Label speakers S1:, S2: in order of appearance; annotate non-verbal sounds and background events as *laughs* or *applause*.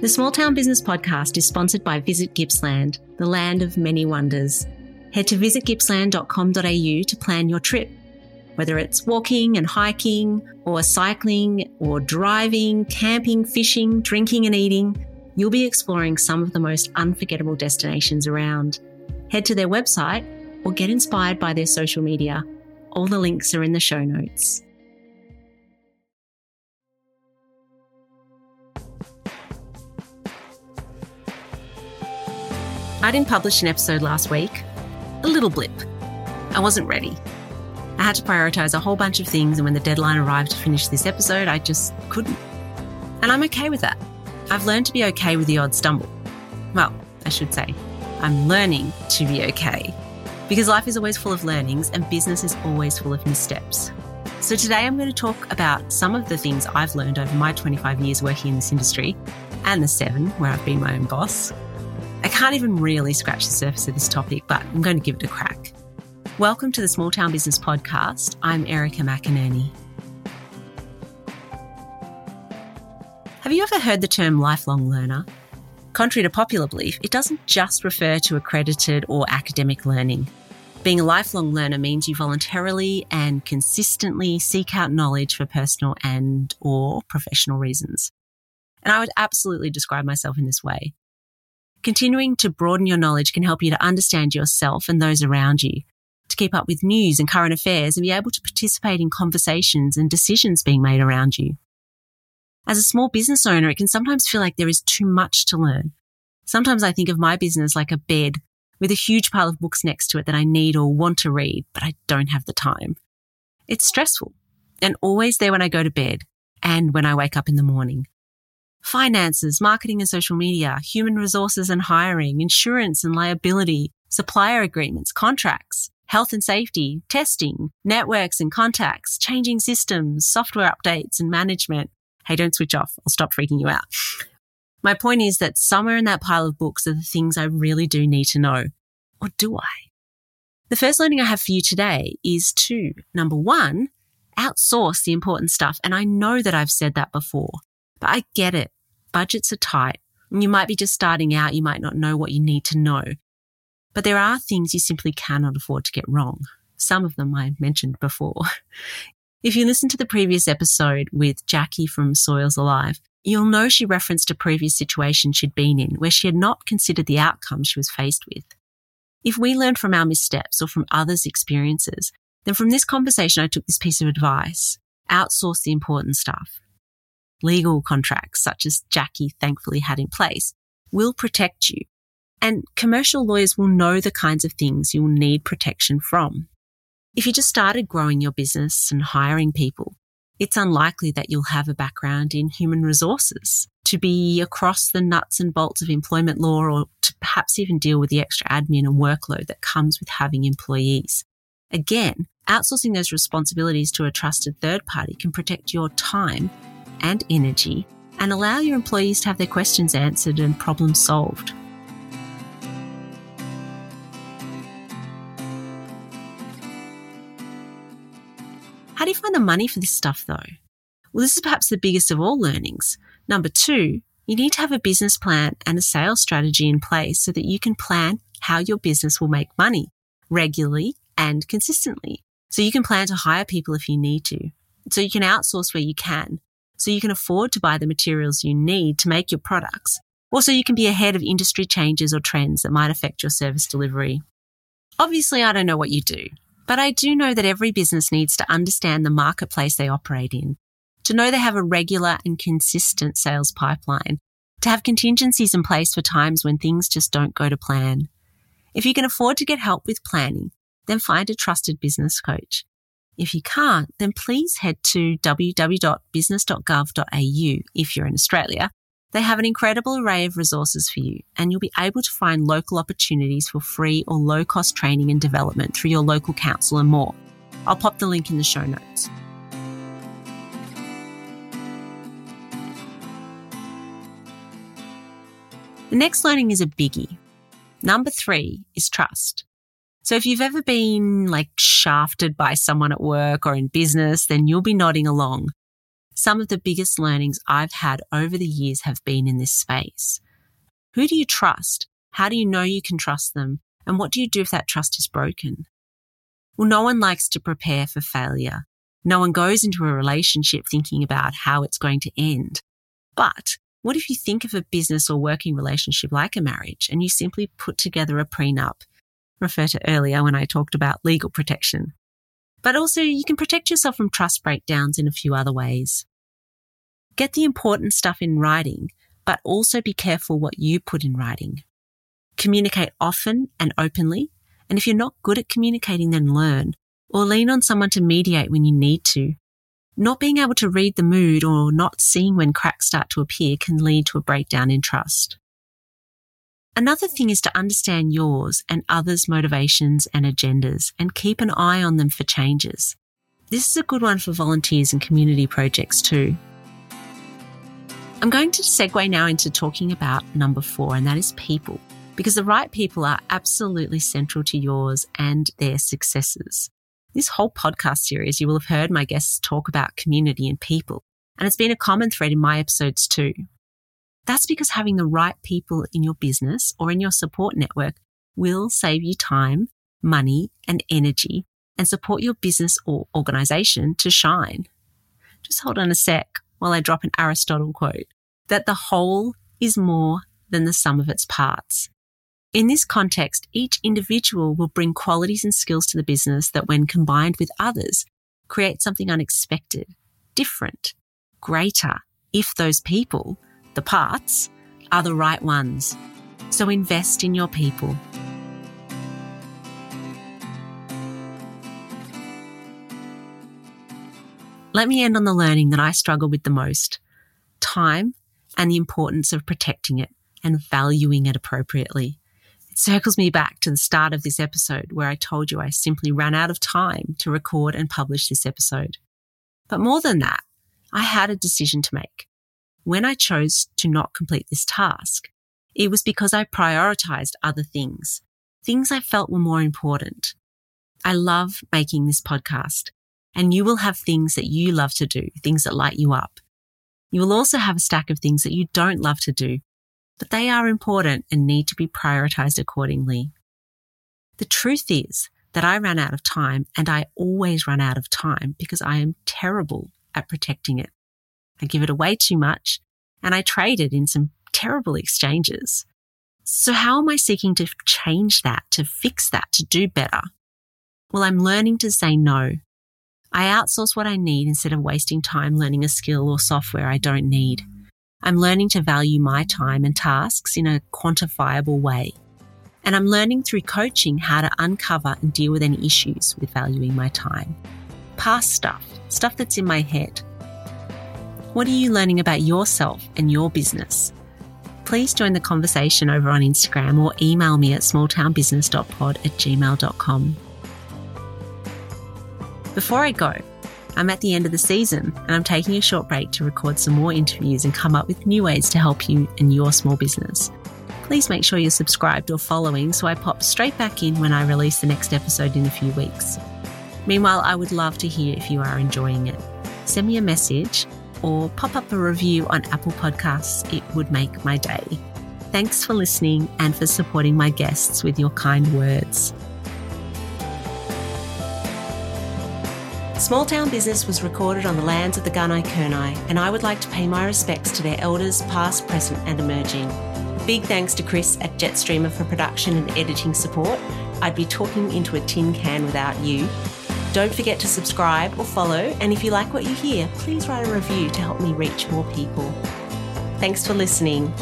S1: The Small Town Business Podcast is sponsored by Visit Gippsland, the land of many wonders. Head to visitgippsland.com.au to plan your trip. Whether it's walking and hiking, or cycling, or driving, camping, fishing, drinking, and eating, you'll be exploring some of the most unforgettable destinations around. Head to their website or get inspired by their social media. All the links are in the show notes. I didn't publish an episode last week. A little blip. I wasn't ready. I had to prioritize a whole bunch of things, and when the deadline arrived to finish this episode, I just couldn't. And I'm okay with that. I've learned to be okay with the odd stumble. Well, I should say, I'm learning to be okay. Because life is always full of learnings and business is always full of missteps. So today I'm going to talk about some of the things I've learned over my 25 years working in this industry and the seven where I've been my own boss. I can't even really scratch the surface of this topic, but I'm going to give it a crack. Welcome to the Small Town Business Podcast. I'm Erika McInerney. Have you ever heard the term lifelong learner? Contrary to popular belief, it doesn't just refer to accredited or academic learning. Being a lifelong learner means you voluntarily and consistently seek out knowledge for personal and or professional reasons. And I would absolutely describe myself in this way. Continuing to broaden your knowledge can help you to understand yourself and those around you, to keep up with news and current affairs and be able to participate in conversations and decisions being made around you. As a small business owner, it can sometimes feel like there is too much to learn. Sometimes I think of my business like a bed with a huge pile of books next to it that I need or want to read, but I don't have the time. It's stressful and always there when I go to bed and when I wake up in the morning. Finances, marketing and social media, human resources and hiring, insurance and liability, supplier agreements, contracts, health and safety, testing, networks and contacts, changing systems, software updates and management, hey, don't switch off. I'll stop freaking you out. My point is that somewhere in that pile of books are the things I really do need to know. Or do I? The first learning I have for you today is to number one, outsource the important stuff. And I know that I've said that before, but I get it. Budgets are tight. And you might be just starting out. You might not know what you need to know. But there are things you simply cannot afford to get wrong. Some of them I mentioned before. *laughs* If you listen to the previous episode with Jackie from Soils Alive, you'll know she referenced a previous situation she'd been in where she had not considered the outcome she was faced with. If we learn from our missteps or from others' experiences, then from this conversation, I took this piece of advice outsource the important stuff. Legal contracts, such as Jackie thankfully had in place, will protect you. And commercial lawyers will know the kinds of things you'll need protection from. If you just started growing your business and hiring people, it's unlikely that you'll have a background in human resources to be across the nuts and bolts of employment law or to perhaps even deal with the extra admin and workload that comes with having employees. Again, outsourcing those responsibilities to a trusted third party can protect your time and energy and allow your employees to have their questions answered and problems solved. How do you find the money for this stuff though? Well, this is perhaps the biggest of all learnings. Number two, you need to have a business plan and a sales strategy in place so that you can plan how your business will make money regularly and consistently. So you can plan to hire people if you need to. So you can outsource where you can. So you can afford to buy the materials you need to make your products. Also, you can be ahead of industry changes or trends that might affect your service delivery. Obviously, I don't know what you do. But I do know that every business needs to understand the marketplace they operate in, to know they have a regular and consistent sales pipeline, to have contingencies in place for times when things just don't go to plan. If you can afford to get help with planning, then find a trusted business coach. If you can't, then please head to www.business.gov.au if you're in Australia they have an incredible array of resources for you, and you'll be able to find local opportunities for free or low cost training and development through your local council and more. I'll pop the link in the show notes. The next learning is a biggie. Number three is trust. So if you've ever been like shafted by someone at work or in business, then you'll be nodding along. Some of the biggest learnings I've had over the years have been in this space. Who do you trust? How do you know you can trust them? And what do you do if that trust is broken? Well, no one likes to prepare for failure. No one goes into a relationship thinking about how it's going to end. But what if you think of a business or working relationship like a marriage and you simply put together a prenup? Refer to earlier when I talked about legal protection. But also you can protect yourself from trust breakdowns in a few other ways. Get the important stuff in writing, but also be careful what you put in writing. Communicate often and openly and if you're not good at communicating, then learn or lean on someone to mediate when you need to. Not being able to read the mood or not seeing when cracks start to appear can lead to a breakdown in trust. Another thing is to understand yours and others' motivations and agendas and keep an eye on them for changes. This is a good one for volunteers and community projects too. I'm going to segue now into talking about number four, and that is people because the right people are absolutely central to yours and their successes. This whole podcast series, you will have heard my guests talk about community and people, and it's been a common thread in my episodes too. That's because having the right people in your business or in your support network will save you time, money, and energy and support your business or organization to shine. Just hold on a sec while I drop an Aristotle quote that the whole is more than the sum of its parts. In this context, each individual will bring qualities and skills to the business that, when combined with others, create something unexpected, different, greater, if those people, the parts, are the right ones. So invest in your people. Let me end on the learning that I struggle with the most time and the importance of protecting it and valuing it appropriately. It circles me back to the start of this episode where I told you I simply ran out of time to record and publish this episode. But more than that, I had a decision to make. When I chose to not complete this task, it was because I prioritized other things, things I felt were more important. I love making this podcast, and you will have things that you love to do, things that light you up. You will also have a stack of things that you don't love to do, but they are important and need to be prioritized accordingly. The truth is that I ran out of time and I always run out of time because I am terrible at protecting it. I give it away too much and I trade it in some terrible exchanges. So how am I seeking to change that, to fix that, to do better? Well, I'm learning to say no. I outsource what I need instead of wasting time learning a skill or software I don't need. I'm learning to value my time and tasks in a quantifiable way. And I'm learning through coaching how to uncover and deal with any issues with valuing my time. Past stuff, stuff that's in my head. What are you learning about yourself and your business? Please join the conversation over on Instagram or email me at smalltownbusiness.pod at gmail.com. Before I go, I'm at the end of the season and I'm taking a short break to record some more interviews and come up with new ways to help you and your small business. Please make sure you're subscribed or following so I pop straight back in when I release the next episode in a few weeks. Meanwhile, I would love to hear if you are enjoying it. Send me a message or pop up a review on Apple Podcasts. It would make my day. Thanks for listening and for supporting my guests with your kind words. Small Town Business was recorded on the lands of the Gunai Kurnai, and I would like to pay my respects to their elders, past, present, and emerging. Big thanks to Chris at Jetstreamer for production and editing support. I'd be talking into a tin can without you. Don't forget to subscribe or follow, and if you like what you hear, please write a review to help me reach more people. Thanks for listening.